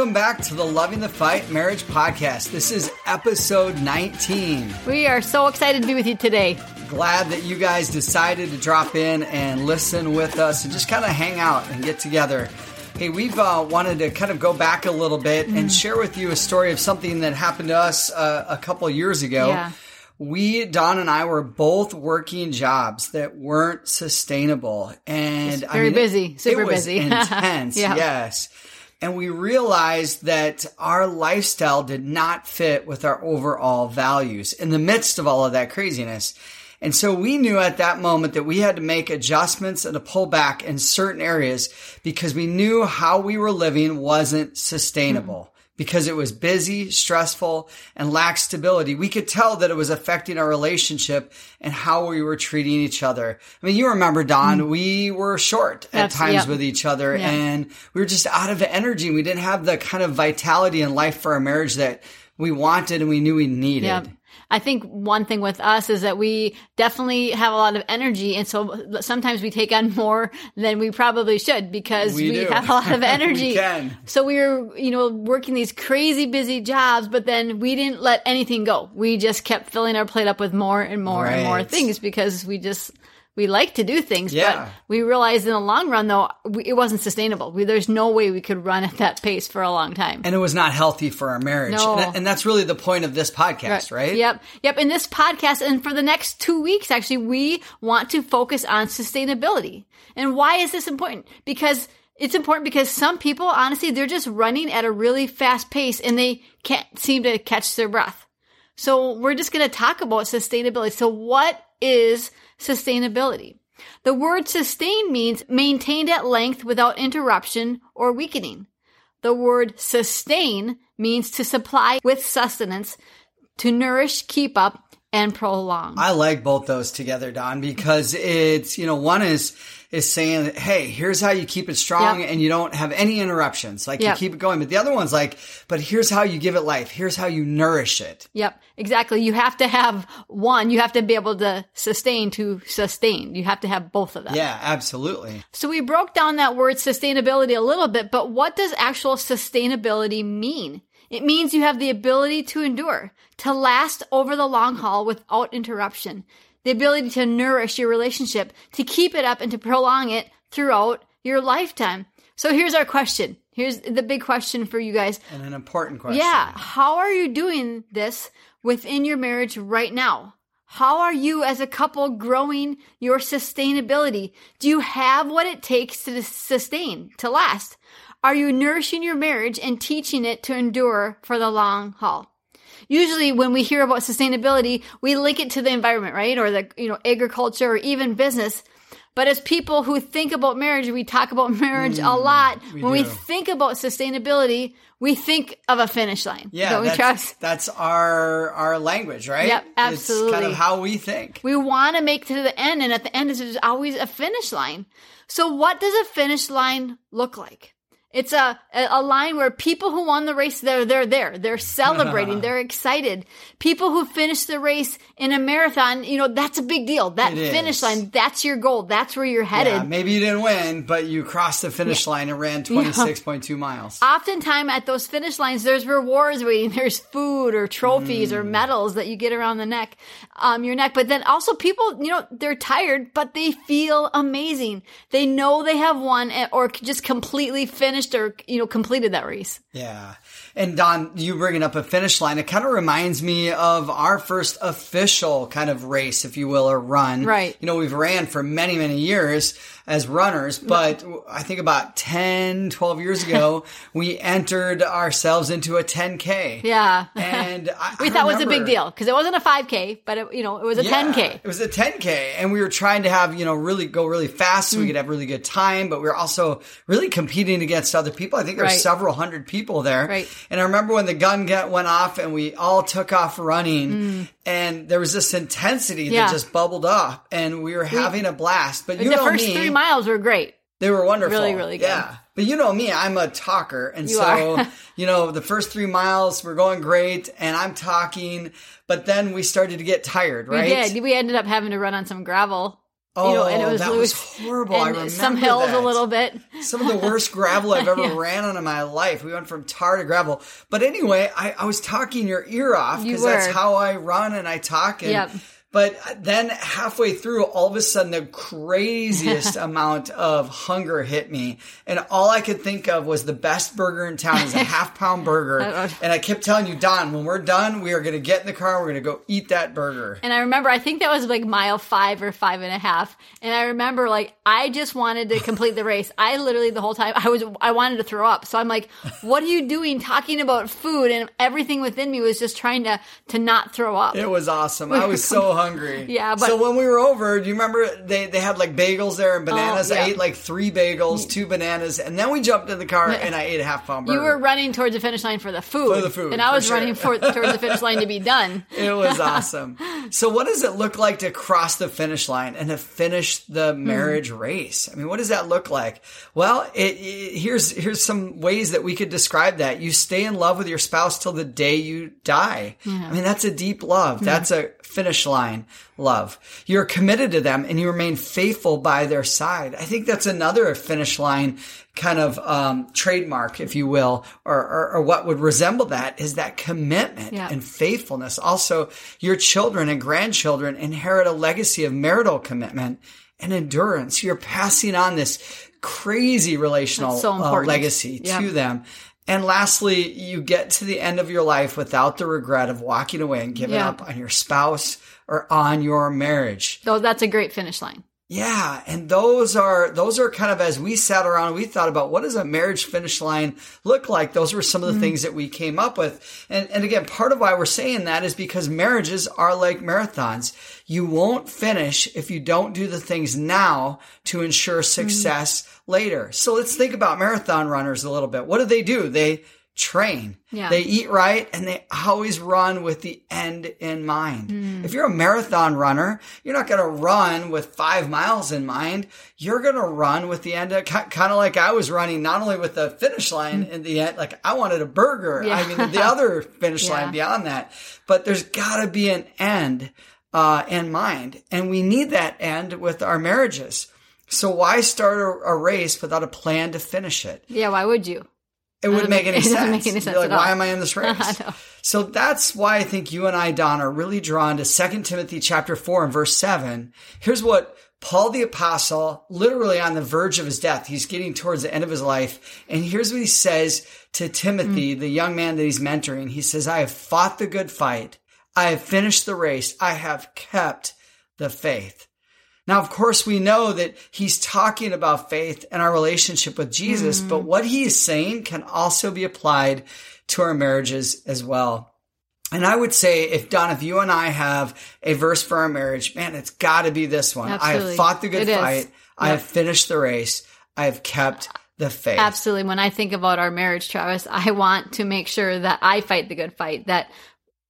Welcome back to the Loving the Fight Marriage Podcast. This is episode 19. We are so excited to be with you today. Glad that you guys decided to drop in and listen with us and just kind of hang out and get together. Hey, we've uh, wanted to kind of go back a little bit mm. and share with you a story of something that happened to us uh, a couple years ago. Yeah. We, Dawn and I, were both working jobs that weren't sustainable, and very I mean, busy, super it was busy, intense. yeah. Yes and we realized that our lifestyle did not fit with our overall values in the midst of all of that craziness. And so we knew at that moment that we had to make adjustments and to pull back in certain areas because we knew how we were living wasn't sustainable. Because it was busy, stressful, and lacked stability. We could tell that it was affecting our relationship and how we were treating each other. I mean, you remember, Dawn, mm. we were short at times yep. with each other and we were just out of energy. We didn't have the kind of vitality in life for our marriage that we wanted and we knew we needed. Yep. I think one thing with us is that we definitely have a lot of energy. And so sometimes we take on more than we probably should because we, we have a lot of energy. we so we were, you know, working these crazy busy jobs, but then we didn't let anything go. We just kept filling our plate up with more and more right. and more things because we just we like to do things, yeah. but we realized in the long run, though, we, it wasn't sustainable. We, there's no way we could run at that pace for a long time. And it was not healthy for our marriage. No. And, and that's really the point of this podcast, right. right? Yep. Yep. In this podcast, and for the next two weeks, actually, we want to focus on sustainability. And why is this important? Because it's important because some people, honestly, they're just running at a really fast pace and they can't seem to catch their breath. So we're just going to talk about sustainability. So what is sustainability. The word sustain means maintained at length without interruption or weakening. The word sustain means to supply with sustenance, to nourish, keep up, and prolong. I like both those together, Dawn, because it's, you know, one is is saying, Hey, here's how you keep it strong yep. and you don't have any interruptions. Like yep. you keep it going. But the other one's like, but here's how you give it life. Here's how you nourish it. Yep. Exactly. You have to have one. You have to be able to sustain to sustain. You have to have both of them. Yeah, absolutely. So we broke down that word sustainability a little bit, but what does actual sustainability mean? It means you have the ability to endure, to last over the long haul without interruption the ability to nourish your relationship, to keep it up and to prolong it throughout your lifetime. So here's our question. Here's the big question for you guys. And an important question. Yeah. How are you doing this within your marriage right now? How are you as a couple growing your sustainability? Do you have what it takes to sustain, to last? Are you nourishing your marriage and teaching it to endure for the long haul? usually when we hear about sustainability, we link it to the environment, right? Or the, you know, agriculture or even business. But as people who think about marriage, we talk about marriage mm, a lot. We when do. we think about sustainability, we think of a finish line. Yeah, that's, that's, our our language, right? Yep, absolutely. It's kind of how we think. We want to make to the end, and at the end is always a finish line. So, what does a finish line look like? It's a, a line where people who won the race, they're, they're there. They're celebrating. they're excited. People who finish the race in a marathon, you know, that's a big deal. That it finish is. line, that's your goal. That's where you're headed. Yeah, maybe you didn't win, but you crossed the finish yeah. line and ran 26.2 yeah. miles. Oftentimes at those finish lines, there's rewards waiting. There's food or trophies mm. or medals that you get around the neck, um, your neck. But then also people, you know, they're tired, but they feel amazing. They know they have won eh, or just completely finished finished or you know completed that race. Yeah. And Dawn, you bringing up a finish line, it kind of reminds me of our first official kind of race, if you will, or run. Right. You know, we've ran for many, many years as runners, but I think about 10, 12 years ago, we entered ourselves into a 10K. Yeah. And I, we I thought it was a big deal because it wasn't a 5K, but it, you know, it was a yeah, 10K. It was a 10K and we were trying to have, you know, really go really fast so mm. we could have really good time, but we were also really competing against other people. I think there were right. several hundred people there. Right. And I remember when the gun get, went off and we all took off running mm. and there was this intensity yeah. that just bubbled up and we were having a blast. But you the know first me, miles were great. They were wonderful. Really, really good. Yeah. But you know me, I'm a talker. And you so, you know, the first three miles were going great and I'm talking, but then we started to get tired, right? We did. We ended up having to run on some gravel. Oh, you know, and it oh, was that loose. was horrible. I remember some hills that. a little bit. Some of the worst gravel I've ever Yeah. ran on in my life. We went from tar to gravel. But anyway, I, I was talking your ear off because that's how I run and I talk. And, Yep. But then halfway through, all of a sudden, the craziest amount of hunger hit me. And all I could think of was the best burger in town is a half pound burger. And I kept telling you, Dawn, when we're done, we are going to get in the car. We're going to go eat that burger. And I remember, I think that was like mile five or five and a half. And I remember, like, I just wanted to complete the race. I literally the whole time I was, I wanted to throw up. So I'm like, what are you doing talking about food? And everything within me was just trying to to not throw up. It was awesome. I was so hungry. Yeah, but- so when we were over, do you remember they, they had like bagels there and bananas? Oh, yeah. I ate like three bagels, two bananas, and then we jumped in the car and I ate a half pound burger. You were running towards the finish line for the food, For the food, and I was sure. running for, towards the finish line to be done. It was awesome. So, what does it look like to cross the finish line and to finish the Hmm. marriage race? I mean, what does that look like? Well, it, it- here's here's some ways that we could describe that. You stay in love with your spouse till the day you die. I mean, that's a deep love. That's a finish line love. You're committed to them and you remain faithful by their side. I think that's another finish line kind of um, trademark, if you will, or, or, or what would resemble that is that commitment Yeah. and faithfulness. Also, your children and grandchildren inherit a legacy of marital commitment and endurance. You're passing on this crazy relational so uh, legacy Yeah. to them. And lastly, you get to the end of your life without the regret of walking away and giving Yeah. up on your spouse or on your marriage. So that's a great finish line. Yeah, and those are those are kind of as we sat around, we thought about what does a marriage finish line look like. Those were some of the mm-hmm. things that we came up with, and and again, part of why we're saying that is because marriages are like marathons. You won't finish if you don't do the things now to ensure mm-hmm. success later. So let's think about marathon runners a little bit. What do they do? They train. Yeah. They eat right and they always run with the end in mind. If you're a marathon runner, you're not going to run with five miles in mind. You're going to run with the end, kind of like I was running, not only with the finish line in the end, like I wanted a burger. Yeah. I mean, the other finish Yeah. line beyond that, but there's got to be an end, uh, in mind. And we need that end with our marriages. So why start a, a race without a plan to finish it? Yeah, why would you? It wouldn't make make- any sense. make any sense like, at all. why am I in this race? So that's why I think you and I, Dawn, are really drawn to 2 Timothy chapter 4 and verse 7. Here's what Paul the apostle, literally on the verge of his death, he's getting towards the end of his life. And here's what he says to Timothy, mm. the young man that he's mentoring. He says, I have fought the good fight. I have finished the race. I have kept the faith. Now, of course, we know that he's talking about faith and our relationship with Jesus, mm. but what he is saying can also be applied to our marriages as well. And I would say, if Dawn, if you and I have a verse for our marriage, man, it's got to be this one. I have fought the good It fight. I have finished the race. I have kept the faith. Absolutely. When I think about our marriage, Travis, I want to make sure that I fight the good fight, that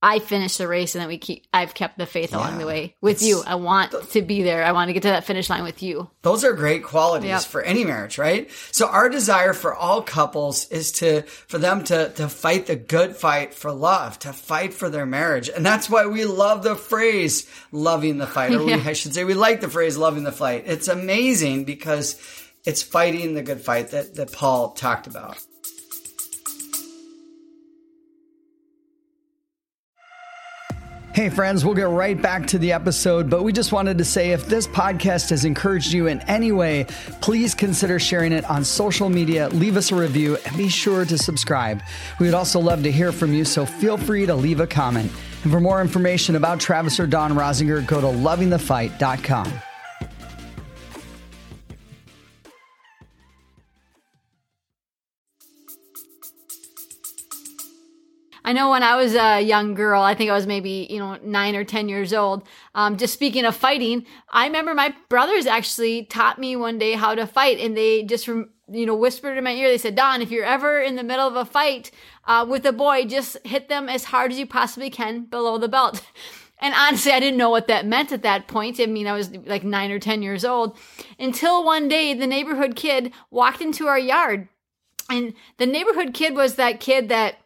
I finish the race and that we keep, I've kept the faith along the way with you. I want to be there. I want to get to that finish line with you. Those are great qualities Yep. for any marriage, right? So our desire for all couples is to, for them to, to fight the good fight for love, to fight for their marriage. And that's why we love the phrase loving the fight, or we, I should say we like the phrase loving the fight. It's amazing because it's fighting the good fight that, that Paul talked about. Hey, friends, we'll get right back to the episode, but we just wanted to say if this podcast has encouraged you in any way, please consider sharing it on social media, leave us a review, and be sure to subscribe. We would also love to hear from you, so feel free to leave a comment. And for more information about Travis or Dawn Rosinger, go to lovingthefight.com. I know when I was a young girl, I think I was maybe, you know, nine or 10 years old. Um, just speaking of fighting, I remember my brothers actually taught me one day how to fight and they just, you know, whispered in my ear. They said, Dawn, if you're ever in the middle of a fight, uh, with a boy, just hit them as hard as you possibly can below the belt. And honestly, I didn't know what that meant at that point. I mean, I was like nine or 10 years old until one day the neighborhood kid walked into our yard and the neighborhood kid was that kid that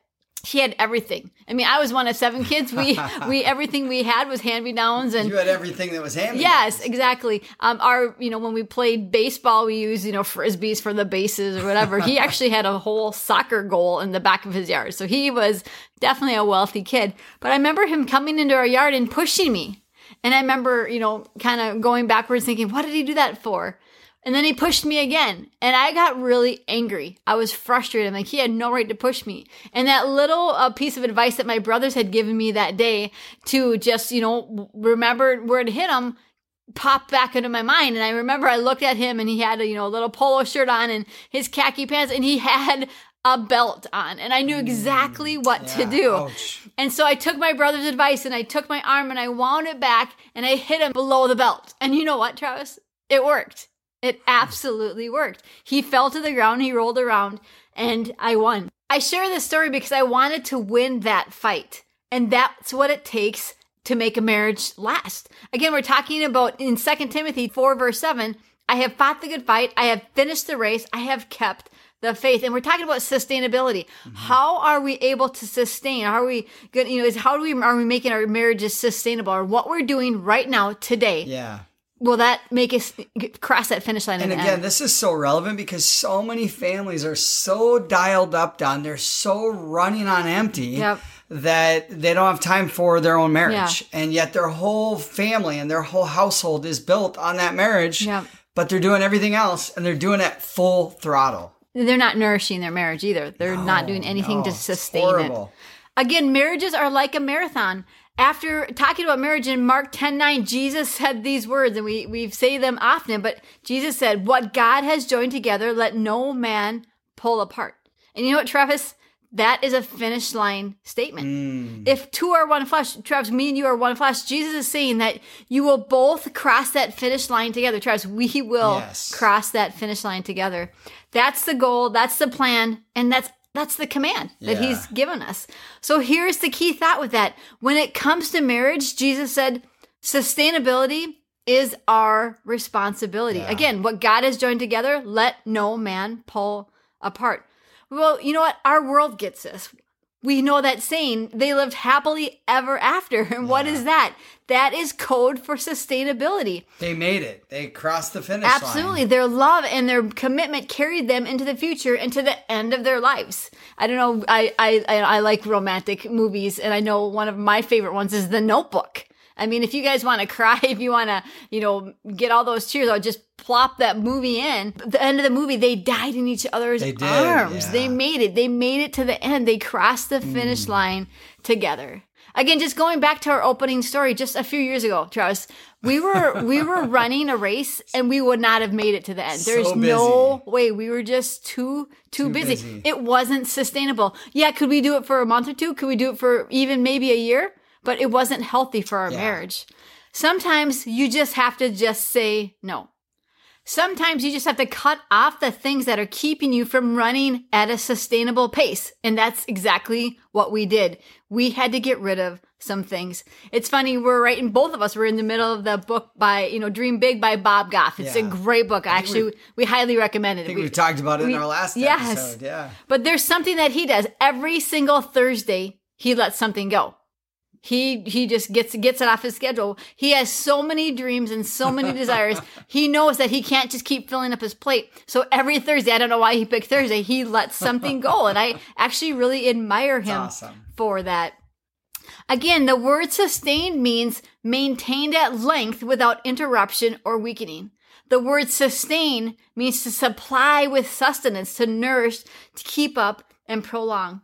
He had everything. I mean, I was one of seven kids. We we everything we had was hand me downs and You had everything that was hand me. Yes, exactly. Um, our, you know, when we played baseball, we used, you know, frisbees for the bases or whatever. he actually had a whole soccer goal in the back of his yard. So he was definitely a wealthy kid. But I remember him coming into our yard and pushing me. And I remember, you know, kind of going backwards thinking, what did he do that for? And then he pushed me again. And I got really angry. I was frustrated. I'm like, he had no right to push me. And that little uh, piece of advice that my brothers had given me that day to just, you know, remember where to hit him popped back into my mind. And I remember I looked at him and he had a, you know, a little polo shirt on and his khaki pants and he had a belt on and I knew exactly what to do. ouch. And so I took my brother's advice and I took my arm and I wound it back and I hit him below the belt. And you know what, Travis? It worked. It absolutely worked. He fell to the ground, he rolled around, and I won. I share this story because I wanted to win that fight. And that's what it takes to make a marriage last. Again, we're talking about in 2 Timothy 4, verse 7, I have fought the good fight, I have finished the race, I have kept the faith. And we're talking about sustainability. Mm-hmm. How are we able to sustain? How are we good? You know, is how do we are we making our marriages sustainable? Or what we're doing right now today? Yeah. Will that make us cross that finish line? in And again, end? this is so relevant because so many families are so dialed up down. They're so running on empty Yep. that they don't have time for their own marriage. Yeah. And yet their whole family and their whole household is built on that marriage. Yep. But they're doing everything else and they're doing it full throttle. they're not nourishing their marriage either. They're not doing anything No, to sustain it. Again, marriages are like a marathon. After talking about marriage in Mark 10 9, Jesus said these words, and we, we say them often, but Jesus said, What God has joined together, let no man pull apart. And you know what, Travis? That is a finish line statement. Mm. If two are one flesh, Travis, me and you are one flesh, Jesus is saying that you will both cross that finish line together. Travis, we will Yes. cross that finish line together. That's the goal, that's the plan, and that's that's the command that Yeah. he's given us. So here's the key thought with that. When it comes to marriage, Jesus said, sustainability is our responsibility. Yeah. Again, what God has joined together, let no man pull apart. Well, you know what? Our world gets this. We know that saying, they lived happily ever after. And what is that? That is code for sustainability. They made it. They crossed the finish line. Absolutely. line. Their love and their commitment carried them into the future and to the end of their lives. I don't know. I, I I like romantic movies and I know one of my favorite ones is The Notebook. I mean, if you guys want to cry, if you want to, you know, get all those tears, I'll just plop that movie in. At the end of the movie, they died in each other's They did, arms. yeah. They made it. They made it to the end. They crossed the Mm. finish line together. Again, just going back to our opening story just a few years ago, Travis, we were we were running a race and we would not have made it to the end. There's So no way. We were just too too, Too busy. busy. It wasn't sustainable. Yeah, could we do it for a month or two? Could we do it for even maybe a year? But it wasn't healthy for our Yeah. marriage. Sometimes you just have to just say no. Sometimes you just have to cut off the things that are keeping you from running at a sustainable pace. And that's exactly what we did. We had to get rid of some things. It's funny, we're writing, both of us were in the middle of the book by, you know, Dream Big by Bob Goff. It's Yeah. a great book. Actually, we, highly recommend it. I think We- we, talked about it we- in our last yes. episode. Yeah. but there's something that he does every single Thursday. He lets something go. He he just gets gets it off his schedule. He has so many dreams and so many desires. He knows that he can't just keep filling up his plate. So every Thursday, I don't know why he picked Thursday. He lets something go, and I actually really admire him awesome. for that. Again, the word sustained means maintained at length without interruption or weakening. The word sustain means to supply with sustenance, to nourish, to keep up and prolong.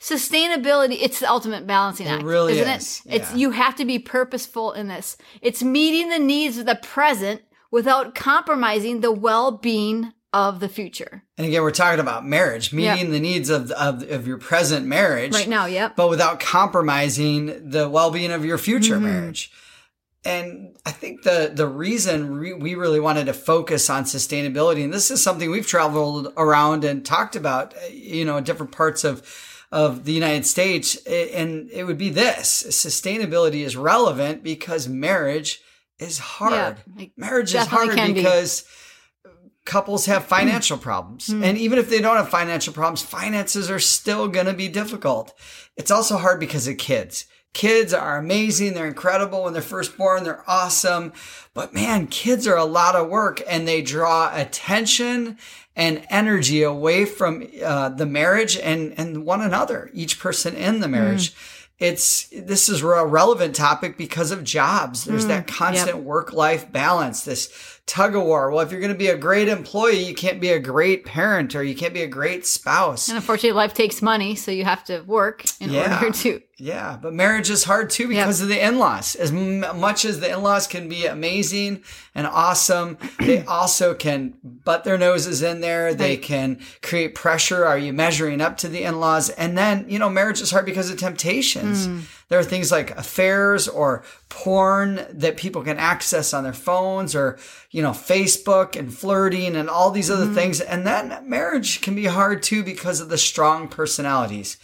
Sustainability, it's the ultimate balancing It act. really isn't is, it? It's yeah. you have to be purposeful in this. It's meeting the needs of the present without compromising the well-being of the future. And again, we're talking about marriage, meeting the needs of, of of your present marriage Right now, yep. but without compromising the well-being of your future Mm-hmm. marriage. And I think the the reason re- we really wanted to focus on sustainability, and this is something we've traveled around and talked about, you know, in different parts of of the United States, and it would be this: sustainability is relevant because marriage is hard. Yeah, marriage is hard can be. because couples have financial problems. Hmm. And even if they don't have financial problems, finances are still going to be difficult. It's also hard because of kids. Kids are amazing. They're incredible when they're first born. They're awesome. But man, kids are a lot of work and they draw attention and energy away from uh, the marriage and, and one another, each person in the marriage. It's, this is a relevant topic because of jobs. There's that constant work life balance, this tug of war. Well, if you're going to be a great employee, you can't be a great parent or you can't be a great spouse. And unfortunately, life takes money, so you have to work in Yeah. order to. Yeah, but marriage is hard too because of the in-laws. As m- much as the in-laws can be amazing and awesome, they also can butt their noses in there. They can create pressure. Are you measuring up to the in-laws? And then, you know, marriage is hard because of temptations. Mm. There are things like affairs or porn that people can access on their phones or, you know, Facebook and flirting and all these other things. And then marriage can be hard too because of the strong personalities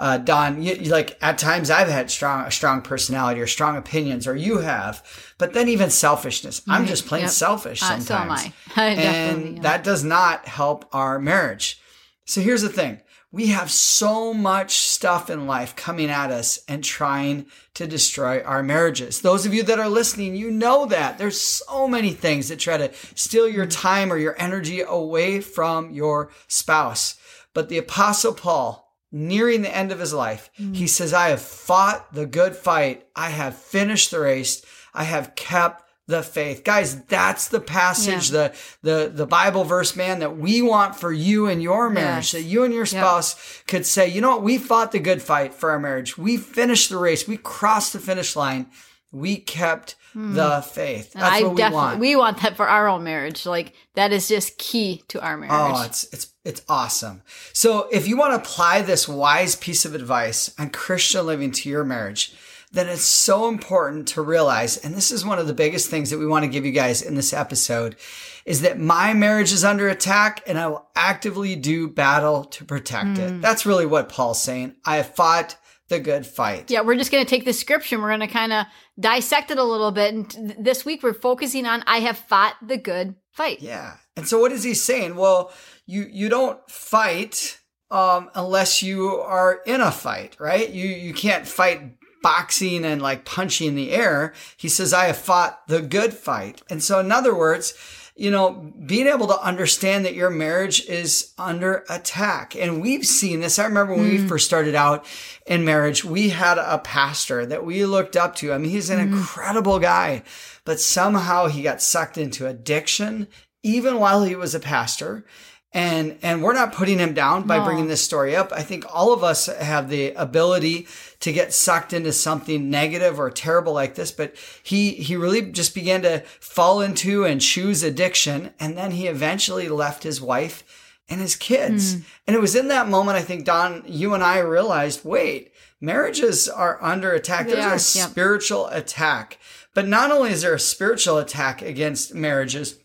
uh, Dawn, you, you like at times I've had strong a strong personality or strong opinions, or you have, but then even selfishness. I'm just plain Yep. selfish Uh, sometimes, so am I. I and am. that does not help our marriage. So here's the thing: we have so much stuff in life coming at us and trying to destroy our marriages. Those of you that are listening, you know that there's so many things that try to steal your mm-hmm. time or your energy away from your spouse. But the Apostle Paul nearing the end of his life, he mm. says, I have fought the good fight. I have finished the race. I have kept the faith. Guys, that's the passage, the, the, the Bible verse, man, that we want for you and your marriage, Yes. that you and your spouse could say, you know what? We fought the good fight for our marriage. We finished the race. We crossed the finish line. We kept hmm. the faith. That's I what we want. we want that for our own marriage. Like that is just key to our oh, marriage. Oh, it's it's it's awesome. So if you want to apply this wise piece of advice on Christian living to your marriage, then it's so important to realize, and this is one of the biggest things that we want to give you guys in this episode, is that my marriage is under attack and I will actively do battle to protect it. That's really what Paul's saying. I have fought the good fight. Yeah, we're just going to take this scripture and we're going to kind of dissect it a little bit. And this week we're focusing on I have fought the good fight. Yeah. And so what is he saying? Well, you you don't fight um unless you are in a fight, right? You you can't fight boxing and like punching in the air. He says I have fought the good fight. And so in other words, you know, being able to understand that your marriage is under attack. And we've seen this. I remember when we hmm. first started out in marriage, we had a pastor that we looked up to. I mean, he's an hmm. incredible guy, but somehow he got sucked into addiction even while he was a pastor. And, and we're not putting him down by No. bringing this story up. I think all of us have the ability to get sucked into something negative or terrible like this, but he, he really just began to fall into and choose addiction. And then he eventually left his wife and his kids. Hmm. And it was in that moment, I think, Dawn, you and I realized, wait, marriages are under attack. They There's are, a yep. spiritual attack. But not only is there a spiritual attack against marriages,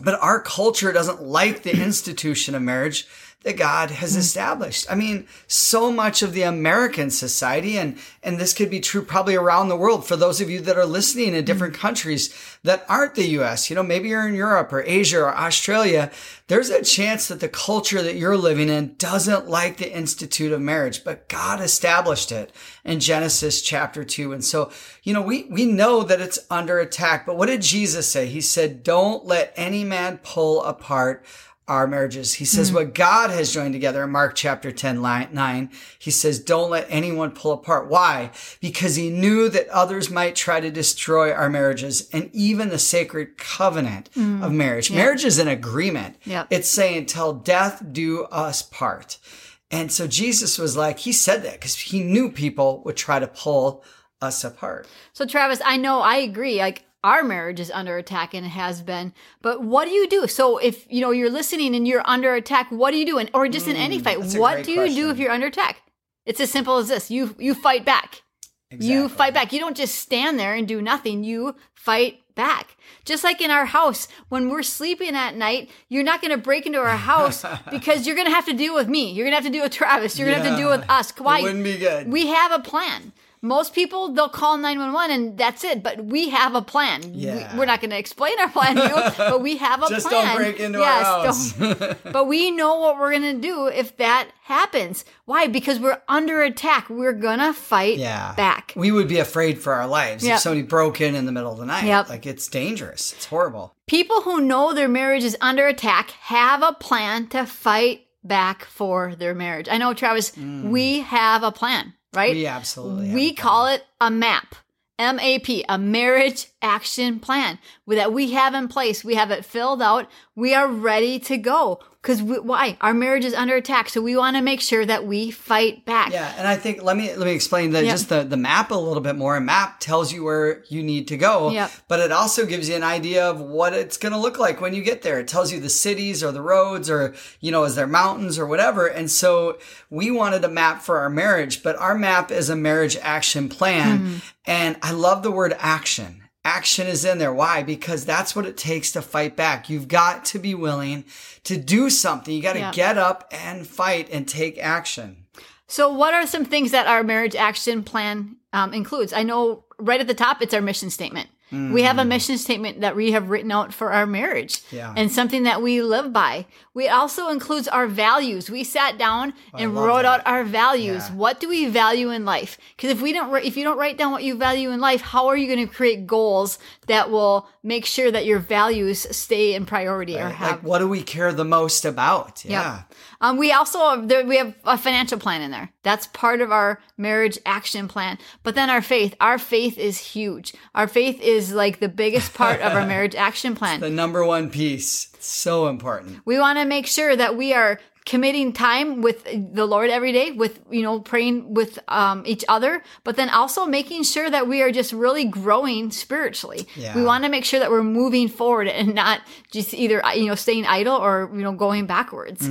but our culture doesn't like the institution of marriage that God has hmm. established. I mean, so much of the American society, and, and this could be true probably around the world for those of you that are listening in different hmm. countries that aren't the US, you know, maybe you're in Europe or Asia or Australia. There's a chance that the culture that you're living in doesn't like the institute of marriage, but God established it in Genesis chapter two. And so, you know, we, we know that it's under attack, but what did Jesus say? He said, don't let any man pull apart our marriages. He says hmm. what God has joined together in Mark chapter 10, line 9. He says, don't let anyone pull apart. Why? Because he knew that others might try to destroy our marriages and even the sacred covenant hmm. of marriage. Marriage is an agreement. Yep. It's saying, till death do us part. And so Jesus was like, he said that because he knew people would try to pull us apart. So Travis, I know I agree. Like our marriage is under attack and it has been. But what do you do? So if you know you're listening and you're under attack, what do you do? And or just in any fight, Mm, a what do you do if you're under attack? It's as simple as this. You you fight back. You fight back. You don't just stand there and do nothing. You fight back. Just like in our house, when we're sleeping at night, you're not going to break into our house because you're going to have to deal with me. You're going to have to deal with Travis. You're going to have to deal with us. Why? It wouldn't be good. We have a plan. Most people they'll call 911 and that's it, but we have a plan. Yeah. We, are not going to explain our plan to you, but we have a plan. Just plan. don't break into Yes, our house. but we know what we're going to do if that happens. Why? Because we're under attack. We're going to fight yeah. back. We would be afraid for our lives Yep. if somebody broke in in the middle of the night. Yep. Like it's dangerous. It's horrible. People who know their marriage is under attack have a plan to fight back for their marriage. I know, Travis, mm. we have a plan, right? We absolutely We call it a MAP. M A P, a marriage action plan that we have in place. We have it filled out. We are ready to go. Because why? Our marriage is under attack. So we want to make sure that we fight back. Yeah, and I think let me let me explain that Yep. just the the map a little bit more. A map tells you where you need to go, Yep. but it also gives you an idea of what it's going to look like when you get there. It tells you the cities or the roads or you know is there mountains or whatever. And so we wanted a map for our marriage, but our map is a marriage action plan, Hmm. and I love the word action. Action is in there. Why? Because that's what it takes to fight back. You've got to be willing to do something. You got to Yep. get up and fight and take action. So, what are some things that our marriage action plan um, includes? I know right at the top, it's our mission statement. We have a mission statement that we have written out for our marriage Mm. Yeah. and something that we live by. We also includes our values. We sat down and wrote that. out our values. Yeah. What do we value in life? Because if we don't, if you don't write down what you value in life, how are you going to create goals that will make sure that your values stay in priority or have like what do we care the most about yeah um, we also there, we have a financial plan in there. That's part of our marriage action plan. But then our faith, our faith is huge. Our faith is like the biggest part of our marriage action plan. the number one piece so important We want to make sure that we are committing time with the Lord every day, with you know praying with um, each other, but then also making sure that we are just really growing spiritually. Yeah. We want to make sure that we're moving forward and not just either you know staying idle or you know going backwards.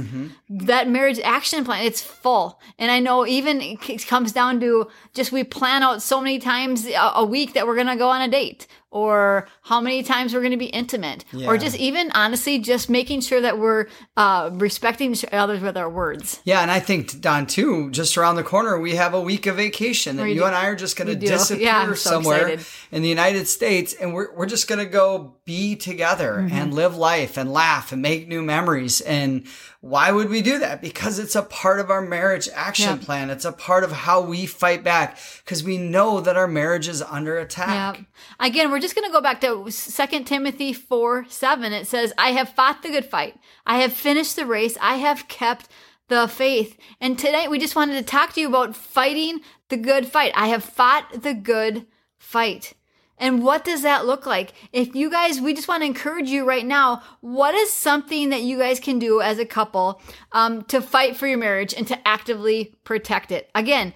That marriage action plan, it's full, and I know even it comes down to just we plan out so many times a, a week that we're gonna go on a date. Or how many times we're going to be intimate, or just even honestly, just making sure that we're uh, respecting each others with our words. yeah and i think dawn too just around the corner we have a week of vacation that you and i are just going to disappear Yeah, so somewhere in the united states and we're, we're just going to go be together Mm-hmm. and live life and laugh and make new memories. And why would we do that because it's a part of our marriage action Yeah. plan it's a part of how we fight back because we know that our marriage is under attack Yeah. Again, we're just going to go back to 2 Timothy 4 7. It says, I have fought the good fight. I have finished the race. I have kept the faith. And tonight we just wanted to talk to you about fighting the good fight. I have fought the good fight. And what does that look like? If you guys, we just want to encourage you right now. What is something that you guys can do as a couple um, to fight for your marriage and to actively protect it? Again,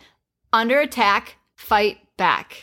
under attack, fight back.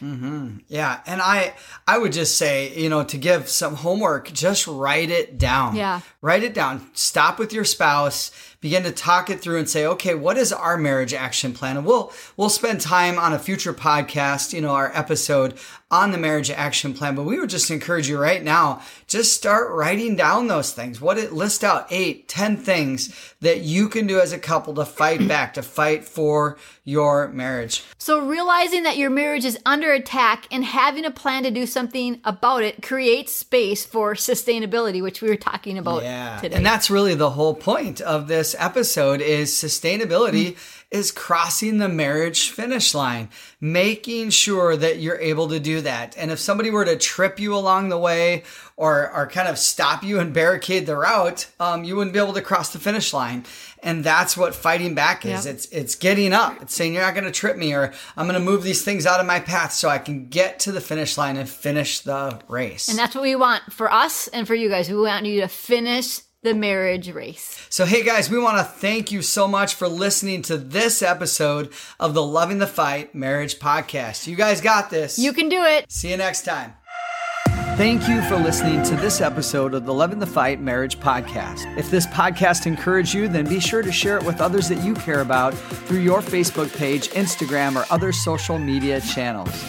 Yeah, and I I would just say, you know, to give some homework, just write it down. Yeah. Write it down. Stop with your spouse, begin to talk it through and say, "Okay, what is our marriage action plan?" And we'll we'll spend time on a future podcast, you know, our episode on the marriage action plan, but we would just encourage you right now, just start writing down those things. What it list out eight, ten things that you can do as a couple to fight back, to fight for your marriage. So realizing that your marriage is under attack and having a plan to do something about it creates space for sustainability, which we were talking about Yeah. today. And that's really the whole point of this episode is sustainability is crossing the marriage finish line, making sure that you're able to do that. And if somebody were to trip you along the way or, or kind of stop you and barricade the route, um, you wouldn't be able to cross the finish line. And that's what fighting back is. Yep. It's it's getting up. It's saying you're not going to trip me or I'm going to move these things out of my path so I can get to the finish line and finish the race. and that's what we want for us and for you guys. We want you to finish the marriage race. So, hey guys, we want to thank you so much for listening to this episode of the Loving the Fight Marriage Podcast. You guys got this. You can do it. See you next time. Thank you for listening to this episode of the Loving the Fight Marriage Podcast. If this podcast encouraged you, then be sure to share it with others that you care about through your Facebook page, Instagram, or other social media channels.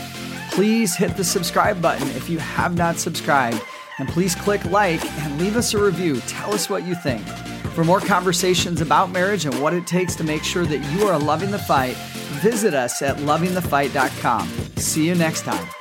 Please hit the subscribe button if you have not subscribed, and please click like and leave us a review. Tell us what you think. For more conversations about marriage and what it takes to make sure that you are loving the fight, visit us at lovingthefight.com. See you next time.